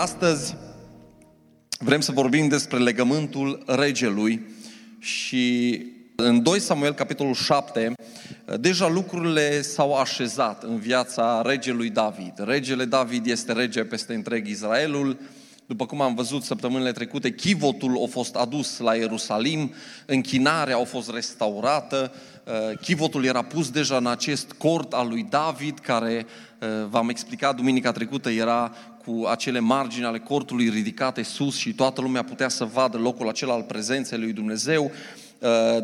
Astăzi vrem să vorbim despre legământul regelui și în 2 Samuel, capitolul 7, deja lucrurile s-au așezat în viața regelui David. Regele David este rege peste întreg Israelul, după cum am văzut săptămânile trecute, chivotul a fost adus la Ierusalim, închinarea a fost restaurată, chivotul era pus deja în acest cort al lui David, care, v-am explicat duminica trecută, era cu acele margini ale cortului ridicate sus și toată lumea putea să vadă locul acela al prezenței lui Dumnezeu.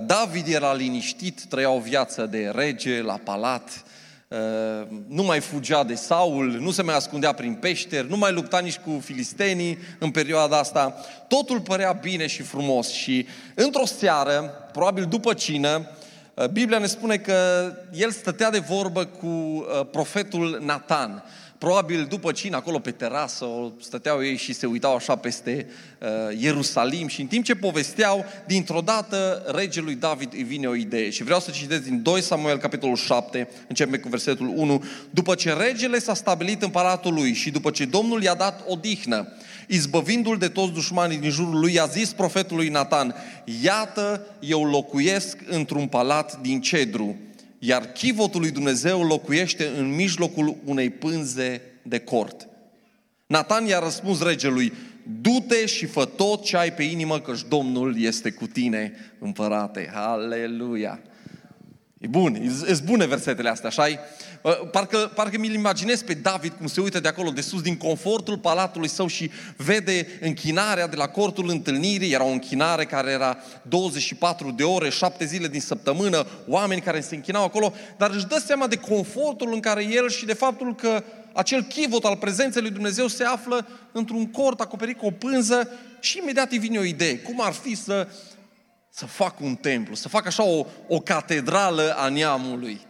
David era liniștit, trăia o viață de rege la palat, nu mai fugea de Saul, nu se mai ascundea prin peșteri, nu mai lupta nici cu filistenii în perioada asta. Totul părea bine și frumos și într-o seară, probabil după cină, Biblia ne spune că el stătea de vorbă cu profetul Nathan. Probabil după cină, acolo pe terasă, stăteau ei și se uitau așa peste uh, Ierusalim și în timp ce povesteau, dintr-o dată regelui David îi vine o idee. Și vreau să citesc din 2 Samuel, capitolul 7, începem cu versetul 1. După ce regele s-a stabilit în palatul lui și după ce Domnul i-a dat odihnă, izbăvindu-l de toți dușmanii din jurul lui, i-a zis profetului Nathan, iată, eu locuiesc într-un palat din cedru, iar chivotul lui Dumnezeu locuiește în mijlocul unei pânze de cort. Nathan i-a răspuns regelui, du-te și fă tot ce ai pe inimă, căci Domnul este cu tine, împărate. Aleluia! E bun, e bune versetele astea, așa Parcă, parcă mi-l imaginez pe David cum se uită de acolo de sus, din confortul palatului său și vede închinarea de la cortul întâlnirii. Era o închinare care era 24 de ore, 7 zile din săptămână, oameni care se închinau acolo, dar își dă seama de confortul în care el și de faptul că acel chivot al prezenței lui Dumnezeu se află într-un cort acoperit cu o pânză și imediat îi vine o idee. Cum ar fi să să fac un templu, să fac așa o, o catedrală a neamului,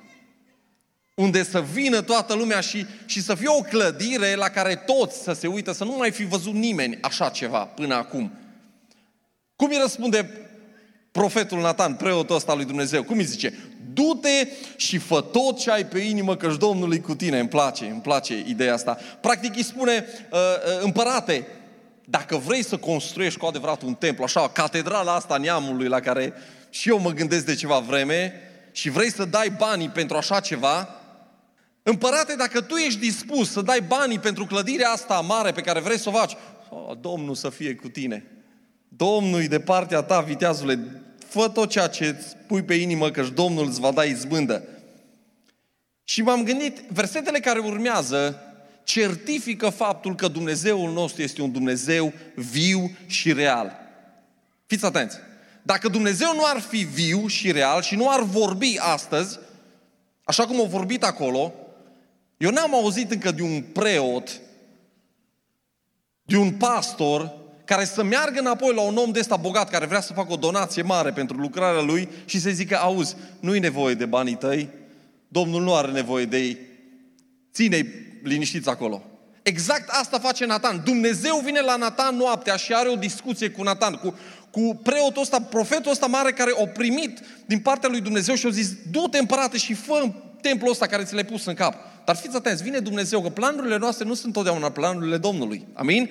unde să vină toată lumea și, și să fie o clădire la care toți să se uită, să nu mai fi văzut nimeni așa ceva până acum. Cum îi răspunde profetul Nathan, preotul ăsta lui Dumnezeu? Cum îi zice? Du-te și fă tot ce ai pe inimă, căci Domnul e cu tine. Îmi place, îmi place ideea asta. Practic îi spune, uh, uh, împărate, dacă vrei să construiești cu adevărat un templu, așa, catedrala asta neamului la care și eu mă gândesc de ceva vreme și vrei să dai banii pentru așa ceva, împărate, dacă tu ești dispus să dai banii pentru clădirea asta mare pe care vrei să o faci, oh, Domnul să fie cu tine. Domnul e de partea ta, viteazule, fă tot ceea ce îți pui pe inimă, că Domnul îți va da izbândă. Și m-am gândit, versetele care urmează certifică faptul că Dumnezeul nostru este un Dumnezeu viu și real. Fiți atenți! Dacă Dumnezeu nu ar fi viu și real și nu ar vorbi astăzi, așa cum a vorbit acolo, eu n-am auzit încă de un preot, de un pastor, care să meargă înapoi la un om de ăsta bogat, care vrea să facă o donație mare pentru lucrarea lui și să zică, auzi, nu-i nevoie de banii tăi, Domnul nu are nevoie de ei, ține-i liniștiți acolo. Exact asta face Nathan. Dumnezeu vine la Nathan noaptea și are o discuție cu Nathan, cu, cu preotul ăsta, profetul ăsta mare care o primit din partea lui Dumnezeu și a zis, du-te împărate și fă templul ăsta care ți l-ai pus în cap. Dar fiți atenți, vine Dumnezeu, că planurile noastre nu sunt totdeauna planurile Domnului. Amin?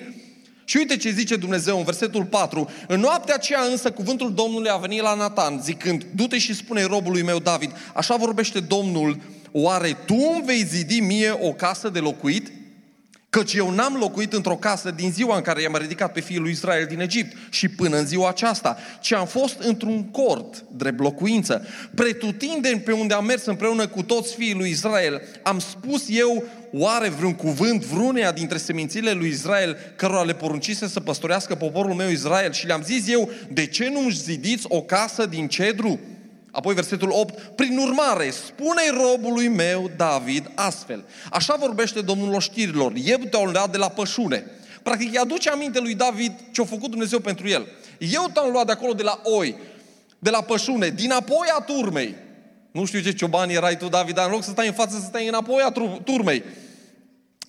Și uite ce zice Dumnezeu în versetul 4. În noaptea aceea însă cuvântul Domnului a venit la Nathan zicând, du-te și spune robului meu David, așa vorbește Domnul Oare tu îmi vei zidi mie o casă de locuit? Căci eu n-am locuit într-o casă din ziua în care i-am ridicat pe fiul lui Israel din Egipt și până în ziua aceasta, ci am fost într-un cort, drept locuință. Pretutindeni pe unde am mers împreună cu toți fiii lui Israel, am spus eu oare vreun cuvânt vrunea dintre semințile lui Israel cărora le poruncise să păstorească poporul meu Israel și le-am zis eu, de ce nu-mi zidiți o casă din cedru? Apoi versetul 8, prin urmare, spune robului meu David astfel. Așa vorbește Domnul oștirilor, eu te-am luat de la pășune. Practic îi aduce aminte lui David ce a făcut Dumnezeu pentru el. Eu te-am luat de acolo de la oi, de la pășune, din apoi a turmei. Nu știu ce cioban erai tu, David, dar în loc să stai în față, să stai înapoi a turmei.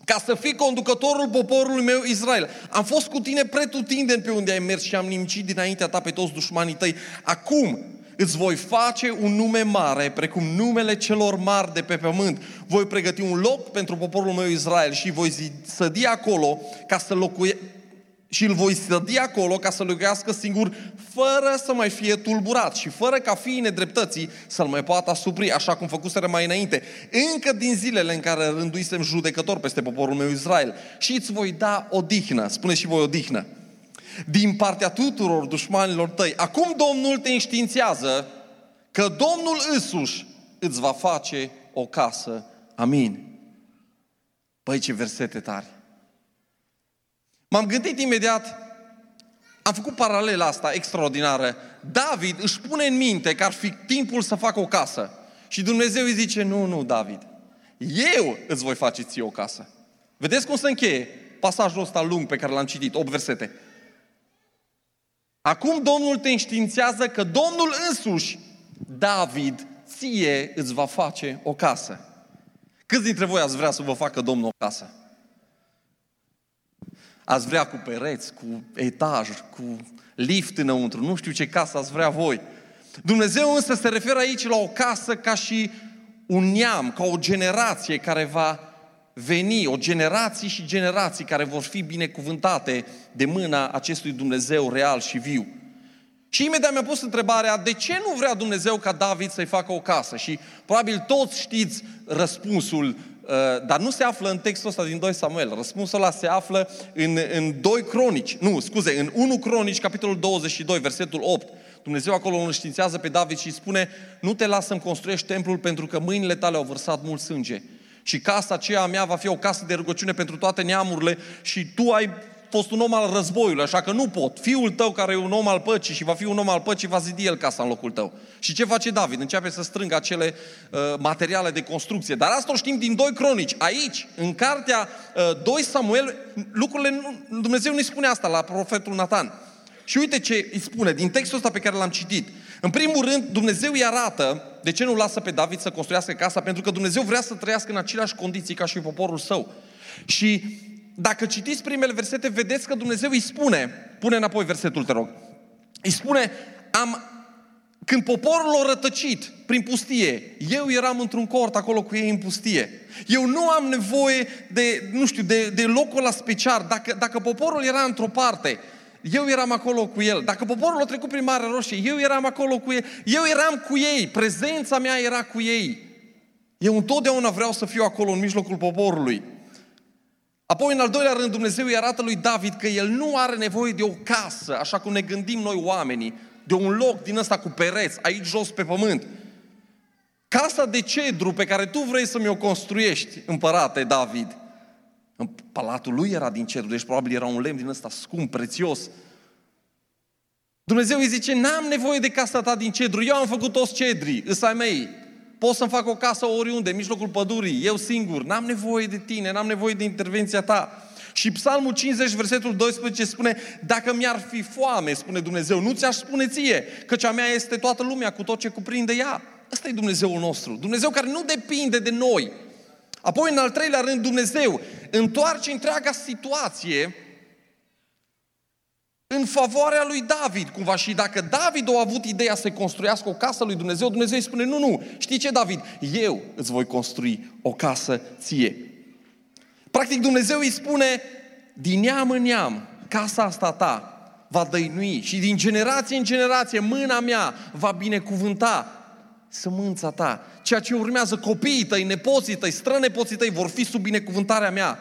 Ca să fii conducătorul poporului meu Israel. Am fost cu tine pretutindeni pe unde ai mers și am nimicit dinaintea ta pe toți dușmanii tăi. Acum, Îți voi face un nume mare, precum numele celor mari de pe pământ. Voi pregăti un loc pentru poporul meu Israel și voi sădi acolo ca să locuie, și îl voi sădi acolo ca să locuiască singur, fără să mai fie tulburat și fără ca fiii nedreptății să-l mai poată asupri, așa cum făcuseră mai înainte, încă din zilele în care rânduisem judecător peste poporul meu Israel. Și îți voi da odihnă, spune și voi odihnă, din partea tuturor dușmanilor tăi. Acum Domnul te înștiințează că Domnul însuși îți va face o casă. Amin. Păi ce versete tari! M-am gândit imediat, am făcut paralela asta extraordinară. David își pune în minte că ar fi timpul să facă o casă. Și Dumnezeu îi zice, nu, nu, David, eu îți voi face ție o casă. Vedeți cum se încheie pasajul ăsta lung pe care l-am citit, 8 versete. Acum Domnul te înștiințează că Domnul însuși, David, ție îți va face o casă. Câți dintre voi ați vrea să vă facă Domnul o casă? Ați vrea cu pereți, cu etaj, cu lift înăuntru, nu știu ce casă ați vrea voi. Dumnezeu însă se referă aici la o casă ca și un neam, ca o generație care va veni, o generație și generații care vor fi binecuvântate de mâna acestui Dumnezeu real și viu. Și imediat mi-a pus întrebarea, de ce nu vrea Dumnezeu ca David să-i facă o casă? Și probabil toți știți răspunsul Uh, dar nu se află în textul ăsta din 2 Samuel. Răspunsul ăla se află în, în 2 Cronici, nu, scuze, în 1 Cronici, capitolul 22, versetul 8. Dumnezeu acolo îl înștiințează pe David și îi spune, nu te las să-mi construiești templul pentru că mâinile tale au vărsat mult sânge. Și casa aceea mea va fi o casă de rugăciune pentru toate neamurile și tu ai fost un om al războiului, așa că nu pot. Fiul tău care e un om al păcii și va fi un om al păcii, va zidi el casa în locul tău. Și ce face David? Începe să strângă acele uh, materiale de construcție. Dar asta o știm din doi cronici. Aici, în cartea uh, 2 Samuel, lucrurile, nu, Dumnezeu nu-i spune asta la profetul Nathan. Și uite ce îi spune din textul ăsta pe care l-am citit. În primul rând, Dumnezeu îi arată de ce nu lasă pe David să construiască casa, pentru că Dumnezeu vrea să trăiască în aceleași condiții ca și poporul său. Și dacă citiți primele versete, vedeți că Dumnezeu îi spune, pune înapoi versetul, te rog, îi spune, am, când poporul a rătăcit prin pustie, eu eram într-un cort acolo cu ei în pustie. Eu nu am nevoie de, nu știu, de, de locul la special. Dacă, dacă poporul era într-o parte, eu eram acolo cu el. Dacă poporul a trecut prin Marea Roșie, eu eram acolo cu ei. Eu eram cu ei. Prezența mea era cu ei. Eu întotdeauna vreau să fiu acolo în mijlocul poporului. Apoi, în al doilea rând, Dumnezeu îi arată lui David că el nu are nevoie de o casă, așa cum ne gândim noi oamenii, de un loc din ăsta cu pereți, aici jos pe pământ. Casa de cedru pe care tu vrei să mi-o construiești, împărate David, în palatul lui era din cedru, deci probabil era un lemn din ăsta scump, prețios. Dumnezeu îi zice, n-am nevoie de casa ta din cedru, eu am făcut toți cedrii, ăsta mei, pot să-mi fac o casă oriunde, în mijlocul pădurii, eu singur, n-am nevoie de tine, n-am nevoie de intervenția ta. Și Psalmul 50, versetul 12 spune, dacă mi-ar fi foame, spune Dumnezeu, nu ți-aș spune ție, că cea mea este toată lumea cu tot ce cuprinde ea. Ăsta e Dumnezeul nostru, Dumnezeu care nu depinde de noi. Apoi, în al treilea rând, Dumnezeu întoarce întreaga situație în favoarea lui David, cumva. Și dacă David a avut ideea să construiască o casă lui Dumnezeu, Dumnezeu îi spune, nu, nu, știi ce, David? Eu îți voi construi o casă ție. Practic, Dumnezeu îi spune, din neam în neam, casa asta ta va dăinui și din generație în generație mâna mea va binecuvânta sămânța ta. Ceea ce urmează copiii tăi, nepoții tăi, strănepoții tăi vor fi sub binecuvântarea mea.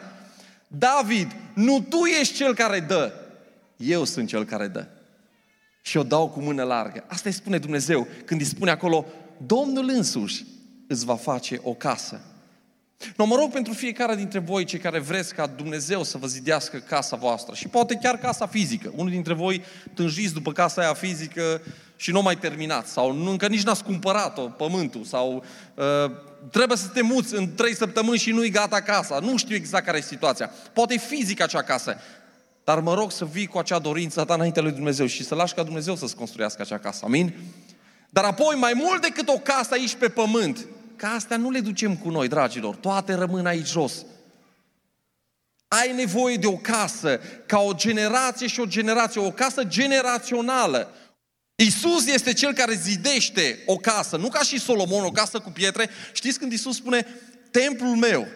David, nu tu ești cel care dă, eu sunt cel care dă. Și o dau cu mână largă. Asta îi spune Dumnezeu când îi spune acolo, Domnul însuși îți va face o casă. No, mă rog pentru fiecare dintre voi, cei care vreți ca Dumnezeu să vă zidească casa voastră și poate chiar casa fizică. Unul dintre voi tânjiți după casa aia fizică și nu mai terminați sau nu, încă nici n-ați cumpărat-o, pământul sau uh, trebuie să te muți în trei săptămâni și nu-i gata casa. Nu știu exact care e situația. Poate e fizică acea casă. Dar mă rog să vii cu acea dorință ta înainte lui Dumnezeu și să lași ca Dumnezeu să-ți construiască acea casă. Amin? Dar apoi, mai mult decât o casă aici pe pământ, ca astea nu le ducem cu noi, dragilor. Toate rămân aici jos. Ai nevoie de o casă ca o generație și o generație, o casă generațională. Isus este cel care zidește o casă, nu ca și Solomon, o casă cu pietre. Știți când Isus spune, templul meu,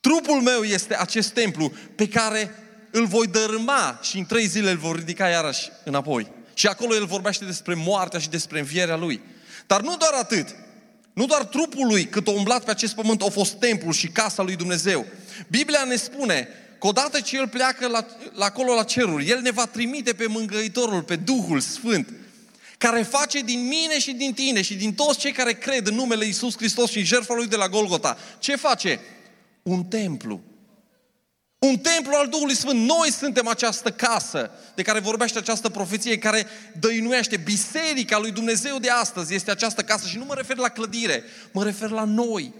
trupul meu este acest templu pe care îl voi dărâma și în trei zile îl vor ridica iarăși înapoi. Și acolo el vorbește despre moartea și despre învierea lui. Dar nu doar atât. Nu doar trupul lui, cât o umblat pe acest pământ, a fost templul și casa lui Dumnezeu. Biblia ne spune că odată ce El pleacă la, la acolo la ceruri, El ne va trimite pe Mângăitorul, pe Duhul Sfânt, care face din mine și din tine și din toți cei care cred în numele Iisus Hristos și în jertfa Lui de la Golgota. Ce face? Un templu. Un templu al Duhului Sfânt. Noi suntem această casă de care vorbește această profeție, care dăinuiește. Biserica lui Dumnezeu de astăzi este această casă și nu mă refer la clădire, mă refer la noi,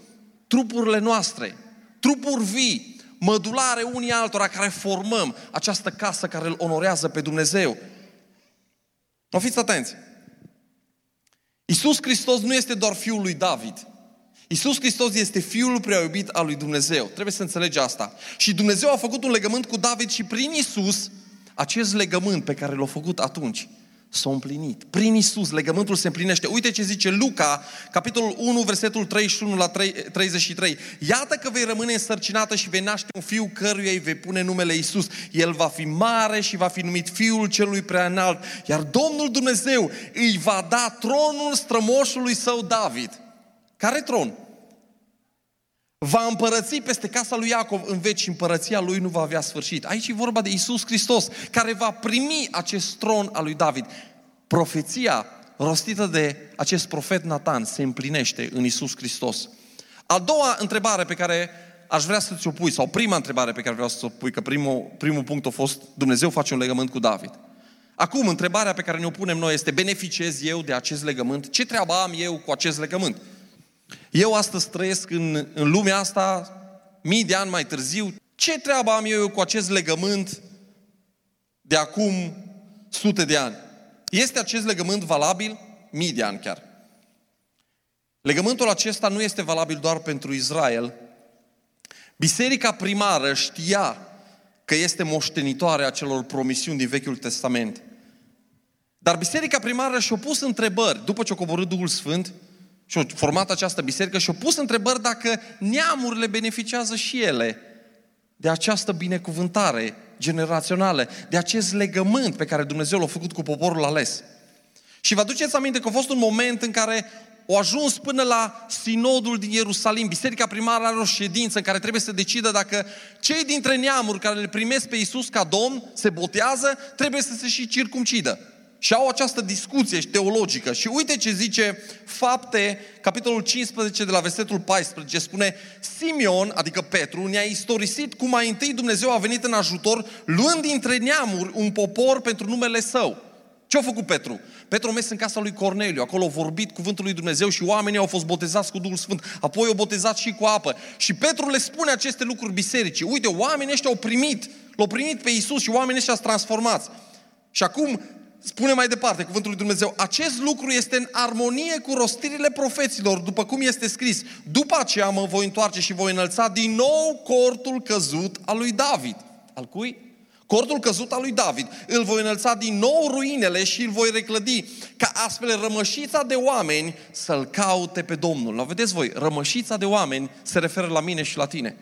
trupurile noastre, trupuri vii, mădulare unii altora care formăm această casă care îl onorează pe Dumnezeu. Nu fiți atenți! Iisus Hristos nu este doar Fiul lui David. Iisus Hristos este Fiul prea iubit al lui Dumnezeu. Trebuie să înțelegi asta. Și Dumnezeu a făcut un legământ cu David și prin Iisus, acest legământ pe care l-a făcut atunci, s-a împlinit. Prin Isus legământul se împlinește. Uite ce zice Luca, capitolul 1, versetul 31 la 33. Iată că vei rămâne însărcinată și vei naște un fiu căruia îi vei pune numele Isus. El va fi mare și va fi numit Fiul celui prea înalt. Iar Domnul Dumnezeu îi va da tronul strămoșului său David. Care tron? va împărăți peste casa lui Iacov în veci și împărăția lui nu va avea sfârșit. Aici e vorba de Isus Hristos, care va primi acest tron al lui David. Profeția rostită de acest profet Nathan se împlinește în Isus Hristos. A doua întrebare pe care aș vrea să ți-o pui, sau prima întrebare pe care vreau să o pui, că primul, primul punct a fost Dumnezeu face un legământ cu David. Acum, întrebarea pe care ne-o punem noi este, beneficiez eu de acest legământ? Ce treabă am eu cu acest legământ? Eu astăzi trăiesc în, în lumea asta, mii de ani mai târziu. Ce treabă am eu cu acest legământ de acum sute de ani? Este acest legământ valabil? Mii de ani chiar. Legământul acesta nu este valabil doar pentru Israel. Biserica primară știa că este moștenitoare a celor promisiuni din Vechiul Testament. Dar biserica primară și-a pus întrebări după ce a coborât Duhul Sfânt și au format această biserică și au pus întrebări dacă neamurile beneficiază și ele de această binecuvântare generațională, de acest legământ pe care Dumnezeu l-a făcut cu poporul ales. Și vă aduceți aminte că a fost un moment în care au ajuns până la sinodul din Ierusalim. Biserica primară are o ședință în care trebuie să decidă dacă cei dintre neamuri care le primesc pe Iisus ca Domn se botează, trebuie să se și circumcidă și au această discuție teologică. Și uite ce zice Fapte, capitolul 15 de la versetul 14, spune Simeon, adică Petru, ne-a istorisit cum mai întâi Dumnezeu a venit în ajutor, luând dintre neamuri un popor pentru numele său. Ce a făcut Petru? Petru a mers în casa lui Corneliu, acolo a vorbit cuvântul lui Dumnezeu și oamenii au fost botezați cu Duhul Sfânt, apoi au botezat și cu apă. Și Petru le spune aceste lucruri bisericii. Uite, oamenii ăștia au primit, l-au primit pe Isus și oamenii ăștia sunt transformați. Și acum spune mai departe cuvântul lui Dumnezeu, acest lucru este în armonie cu rostirile profeților, după cum este scris. După aceea mă voi întoarce și voi înălța din nou cortul căzut al lui David. Al cui? Cortul căzut al lui David. Îl voi înălța din nou ruinele și îl voi reclădi, ca astfel rămășița de oameni să-L caute pe Domnul. La vedeți voi, rămășița de oameni se referă la mine și la tine.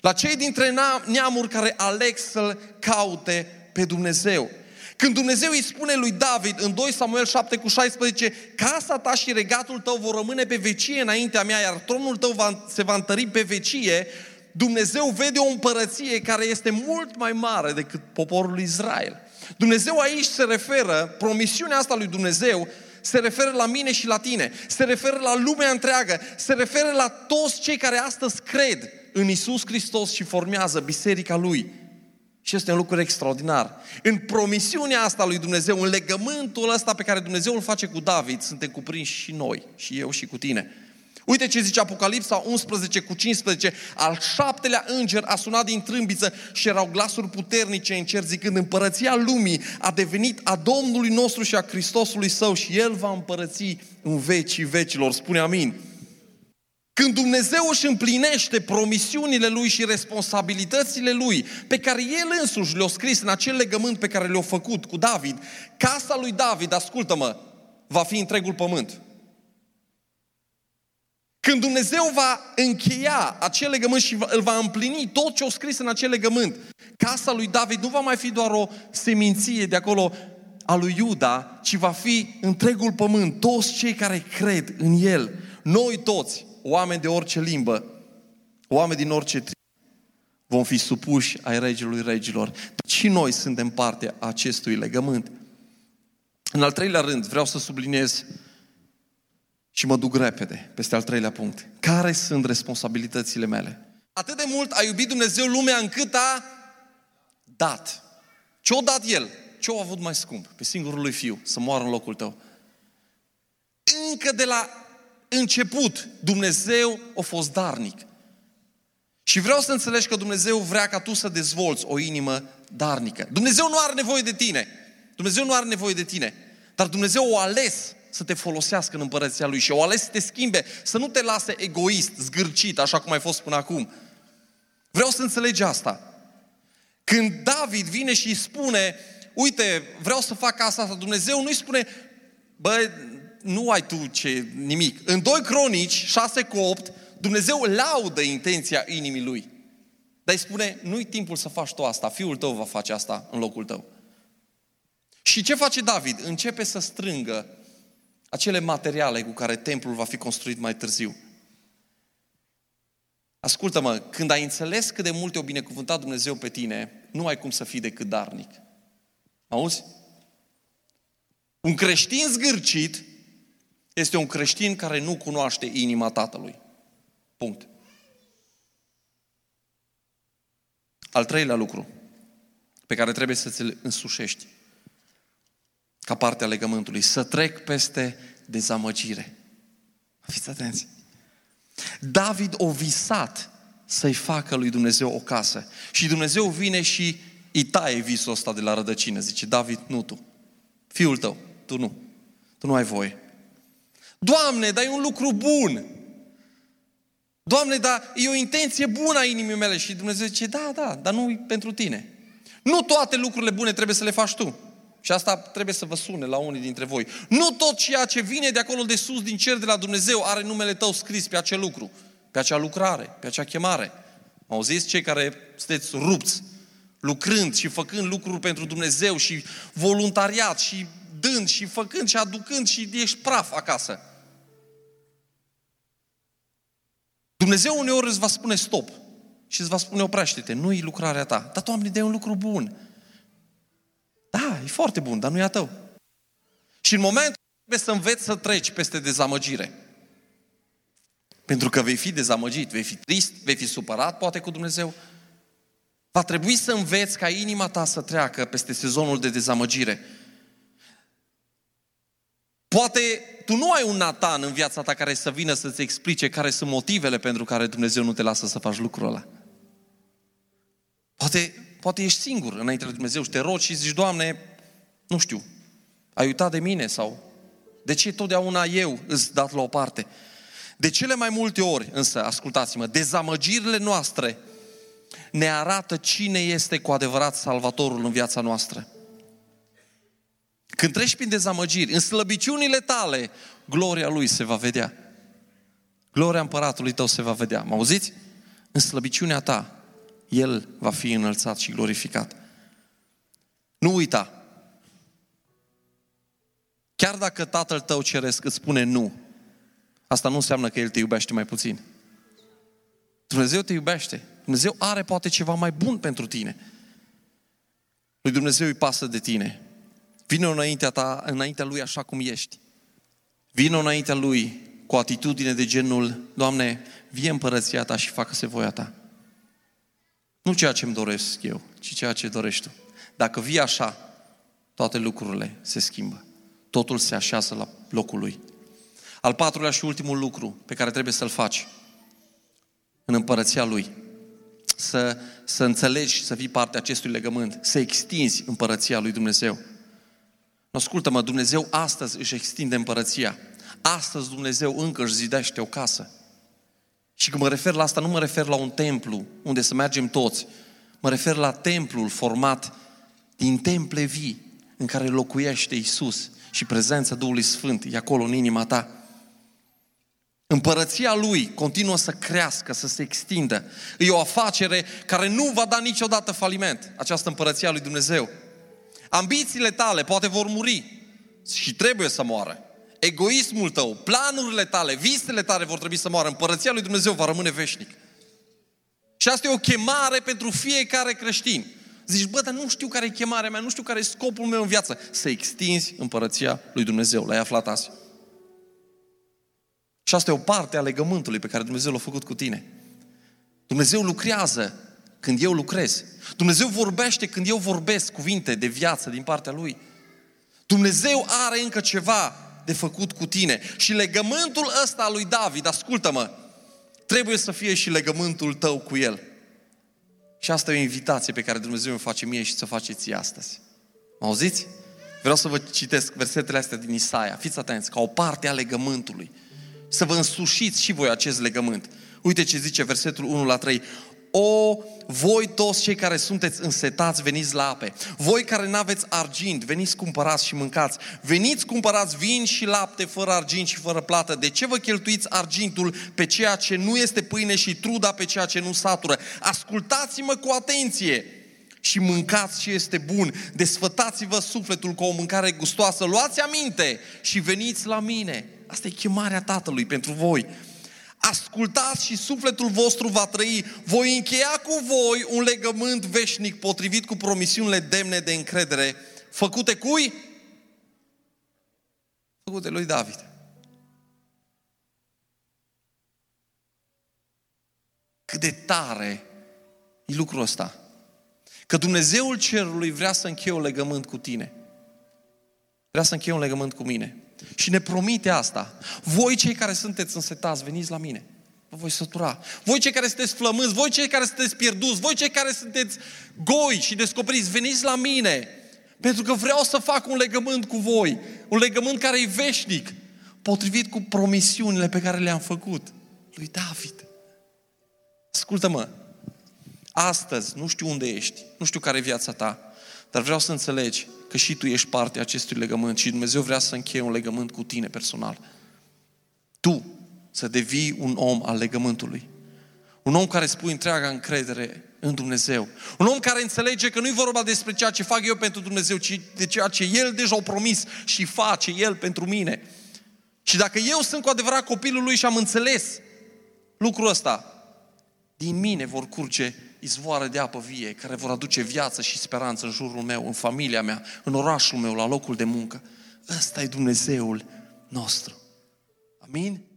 La cei dintre neamuri care aleg să-L caute pe Dumnezeu. Când Dumnezeu îi spune lui David în 2 Samuel 7 cu 16, casa ta și regatul tău vor rămâne pe vecie înaintea mea, iar tronul tău va, se va întări pe vecie, Dumnezeu vede o împărăție care este mult mai mare decât poporul Israel. Dumnezeu aici se referă, promisiunea asta lui Dumnezeu se referă la mine și la tine, se referă la lumea întreagă, se referă la toți cei care astăzi cred în Isus Hristos și formează biserica Lui. Și este un lucru extraordinar. În promisiunea asta lui Dumnezeu, în legământul ăsta pe care Dumnezeu îl face cu David, suntem cuprinși și noi, și eu și cu tine. Uite ce zice Apocalipsa 11 cu 15. Al șaptelea înger a sunat din trâmbiță și erau glasuri puternice în cer zicând împărăția lumii a devenit a Domnului nostru și a Hristosului său și El va împărăți în vecii vecilor. Spune amin. Când Dumnezeu își împlinește promisiunile Lui și responsabilitățile Lui, pe care El însuși le-a scris în acel legământ pe care le-a făcut cu David, casa lui David, ascultă-mă, va fi întregul pământ. Când Dumnezeu va încheia acel legământ și îl va împlini tot ce a scris în acel legământ, casa lui David nu va mai fi doar o seminție de acolo a lui Iuda, ci va fi întregul pământ, toți cei care cred în El, noi toți, oameni de orice limbă, oameni din orice tri, vom fi supuși ai regelui regilor. Și noi suntem parte a acestui legământ. În al treilea rând, vreau să subliniez și mă duc repede peste al treilea punct. Care sunt responsabilitățile mele? Atât de mult a iubit Dumnezeu lumea încât a dat. Ce-o dat El? Ce-o avut mai scump? Pe singurul lui Fiu, să moară în locul tău. Încă de la început, Dumnezeu a fost darnic. Și vreau să înțelegi că Dumnezeu vrea ca tu să dezvolți o inimă darnică. Dumnezeu nu are nevoie de tine. Dumnezeu nu are nevoie de tine. Dar Dumnezeu o ales să te folosească în împărăția Lui și o ales să te schimbe, să nu te lase egoist, zgârcit, așa cum ai fost până acum. Vreau să înțelegi asta. Când David vine și îi spune, uite, vreau să fac asta, Dumnezeu nu îi spune, bă, nu ai tu ce, nimic. În 2 Cronici, 6 cu 8, Dumnezeu laudă intenția inimii lui. Dar îi spune, nu-i timpul să faci tu asta, fiul tău va face asta în locul tău. Și ce face David? Începe să strângă acele materiale cu care templul va fi construit mai târziu. Ascultă-mă, când ai înțeles cât de mult te-a binecuvântat Dumnezeu pe tine, nu ai cum să fii decât darnic. Auzi? Un creștin zgârcit este un creștin care nu cunoaște inima Tatălui. Punct. Al treilea lucru pe care trebuie să ți-l însușești ca parte a legământului, să trec peste dezamăgire. Fiți atenți! David o visat să-i facă lui Dumnezeu o casă. Și Dumnezeu vine și îi taie visul ăsta de la rădăcină. Zice, David, nu tu. Fiul tău, tu nu. Tu nu ai voie. Doamne, dar e un lucru bun. Doamne, dar e o intenție bună a inimii mele. Și Dumnezeu zice, da, da, dar nu pentru tine. Nu toate lucrurile bune trebuie să le faci tu. Și asta trebuie să vă sune la unii dintre voi. Nu tot ceea ce vine de acolo de sus, din cer, de la Dumnezeu, are numele tău scris pe acel lucru, pe acea lucrare, pe acea chemare. Auziți cei care sunteți rupți, lucrând și făcând lucruri pentru Dumnezeu și voluntariat și dând și făcând și aducând și ești praf acasă. Dumnezeu uneori îți va spune stop și îți va spune oprește-te, nu-i lucrarea ta. Dar, Doamne, de un lucru bun. Da, e foarte bun, dar nu e a tău. Și în momentul trebuie să înveți să treci peste dezamăgire. Pentru că vei fi dezamăgit, vei fi trist, vei fi supărat, poate cu Dumnezeu. Va trebui să înveți ca inima ta să treacă peste sezonul de dezamăgire. Poate tu nu ai un Nathan în viața ta care să vină să-ți explice care sunt motivele pentru care Dumnezeu nu te lasă să faci lucrul ăla. Poate, poate ești singur înainte de Dumnezeu și te rogi și zici, Doamne, nu știu, ai uitat de mine sau de ce totdeauna eu îți dat la o parte? De cele mai multe ori, însă, ascultați-mă, dezamăgirile noastre ne arată cine este cu adevărat Salvatorul în viața noastră. Când treci prin dezamăgiri, în slăbiciunile tale, gloria Lui se va vedea. Gloria împăratului tău se va vedea. Mă auziți? În slăbiciunea ta, El va fi înălțat și glorificat. Nu uita. Chiar dacă tatăl tău ceresc îți spune nu, asta nu înseamnă că El te iubește mai puțin. Dumnezeu te iubește. Dumnezeu are poate ceva mai bun pentru tine. Lui Dumnezeu îi pasă de tine. Vino înaintea ta, înaintea Lui așa cum ești. Vino înaintea Lui cu atitudine de genul, Doamne, vie împărăția Ta și facă-se voia Ta. Nu ceea ce îmi doresc eu, ci ceea ce dorești Tu. Dacă vii așa, toate lucrurile se schimbă. Totul se așează la locul lui. Al patrulea și ultimul lucru pe care trebuie să-l faci în împărăția lui, să, să înțelegi să fii parte acestui legământ, să extinzi împărăția lui Dumnezeu. Ascultă-mă, Dumnezeu astăzi își extinde împărăția. Astăzi Dumnezeu încă își zidește o casă. Și când mă refer la asta, nu mă refer la un templu unde să mergem toți. Mă refer la templul format din temple vii în care locuiește Isus și prezența Duhului Sfânt e acolo în inima ta. Împărăția Lui continuă să crească, să se extindă. E o afacere care nu va da niciodată faliment, această împărăția Lui Dumnezeu. Ambițiile tale poate vor muri și trebuie să moară. Egoismul tău, planurile tale, visele tale vor trebui să moară. Împărăția Lui Dumnezeu va rămâne veșnic. Și asta e o chemare pentru fiecare creștin. Zici, bă, dar nu știu care e chemarea mea, nu știu care e scopul meu în viață. Să extinzi împărăția lui Dumnezeu. L-ai aflat azi. Și asta e o parte a legământului pe care Dumnezeu l-a făcut cu tine. Dumnezeu lucrează când eu lucrez. Dumnezeu vorbește când eu vorbesc cuvinte de viață din partea Lui. Dumnezeu are încă ceva de făcut cu tine. Și legământul ăsta al lui David, ascultă-mă, trebuie să fie și legământul tău cu El. Și asta e o invitație pe care Dumnezeu îmi face mie și să faceți ție astăzi. Mă auziți? Vreau să vă citesc versetele astea din Isaia. Fiți atenți, ca o parte a legământului. Să vă însușiți și voi acest legământ. Uite ce zice versetul 1 la 3. O, voi toți cei care sunteți însetați, veniți la ape. Voi care n-aveți argint, veniți cumpărați și mâncați. Veniți cumpărați vin și lapte fără argint și fără plată. De ce vă cheltuiți argintul pe ceea ce nu este pâine și truda pe ceea ce nu satură? Ascultați-mă cu atenție și mâncați ce este bun. Desfătați-vă sufletul cu o mâncare gustoasă. Luați aminte și veniți la mine. Asta e chemarea Tatălui pentru voi ascultați și sufletul vostru va trăi. Voi încheia cu voi un legământ veșnic potrivit cu promisiunile demne de încredere, făcute cui? Făcute lui David. Cât de tare e lucrul ăsta. Că Dumnezeul Cerului vrea să încheie un legământ cu tine. Vrea să încheie un legământ cu mine. Și ne promite asta. Voi cei care sunteți însetați, veniți la mine. Vă voi sătura. Voi cei care sunteți flămânzi, voi cei care sunteți pierduți, voi cei care sunteți goi și descoperiți, veniți la mine. Pentru că vreau să fac un legământ cu voi. Un legământ care e veșnic. Potrivit cu promisiunile pe care le-am făcut. Lui David. Ascultă-mă. Astăzi, nu știu unde ești, nu știu care e viața ta, dar vreau să înțelegi că și tu ești parte a acestui legământ și Dumnezeu vrea să încheie un legământ cu tine personal. Tu să devii un om al legământului. Un om care spui întreaga încredere în Dumnezeu. Un om care înțelege că nu-i vorba despre ceea ce fac eu pentru Dumnezeu, ci de ceea ce El deja a promis și face El pentru mine. Și dacă eu sunt cu adevărat copilul Lui și am înțeles lucrul ăsta, din mine vor curge izvoare de apă vie care vor aduce viață și speranță în jurul meu, în familia mea, în orașul meu, la locul de muncă. Ăsta e Dumnezeul nostru. Amin?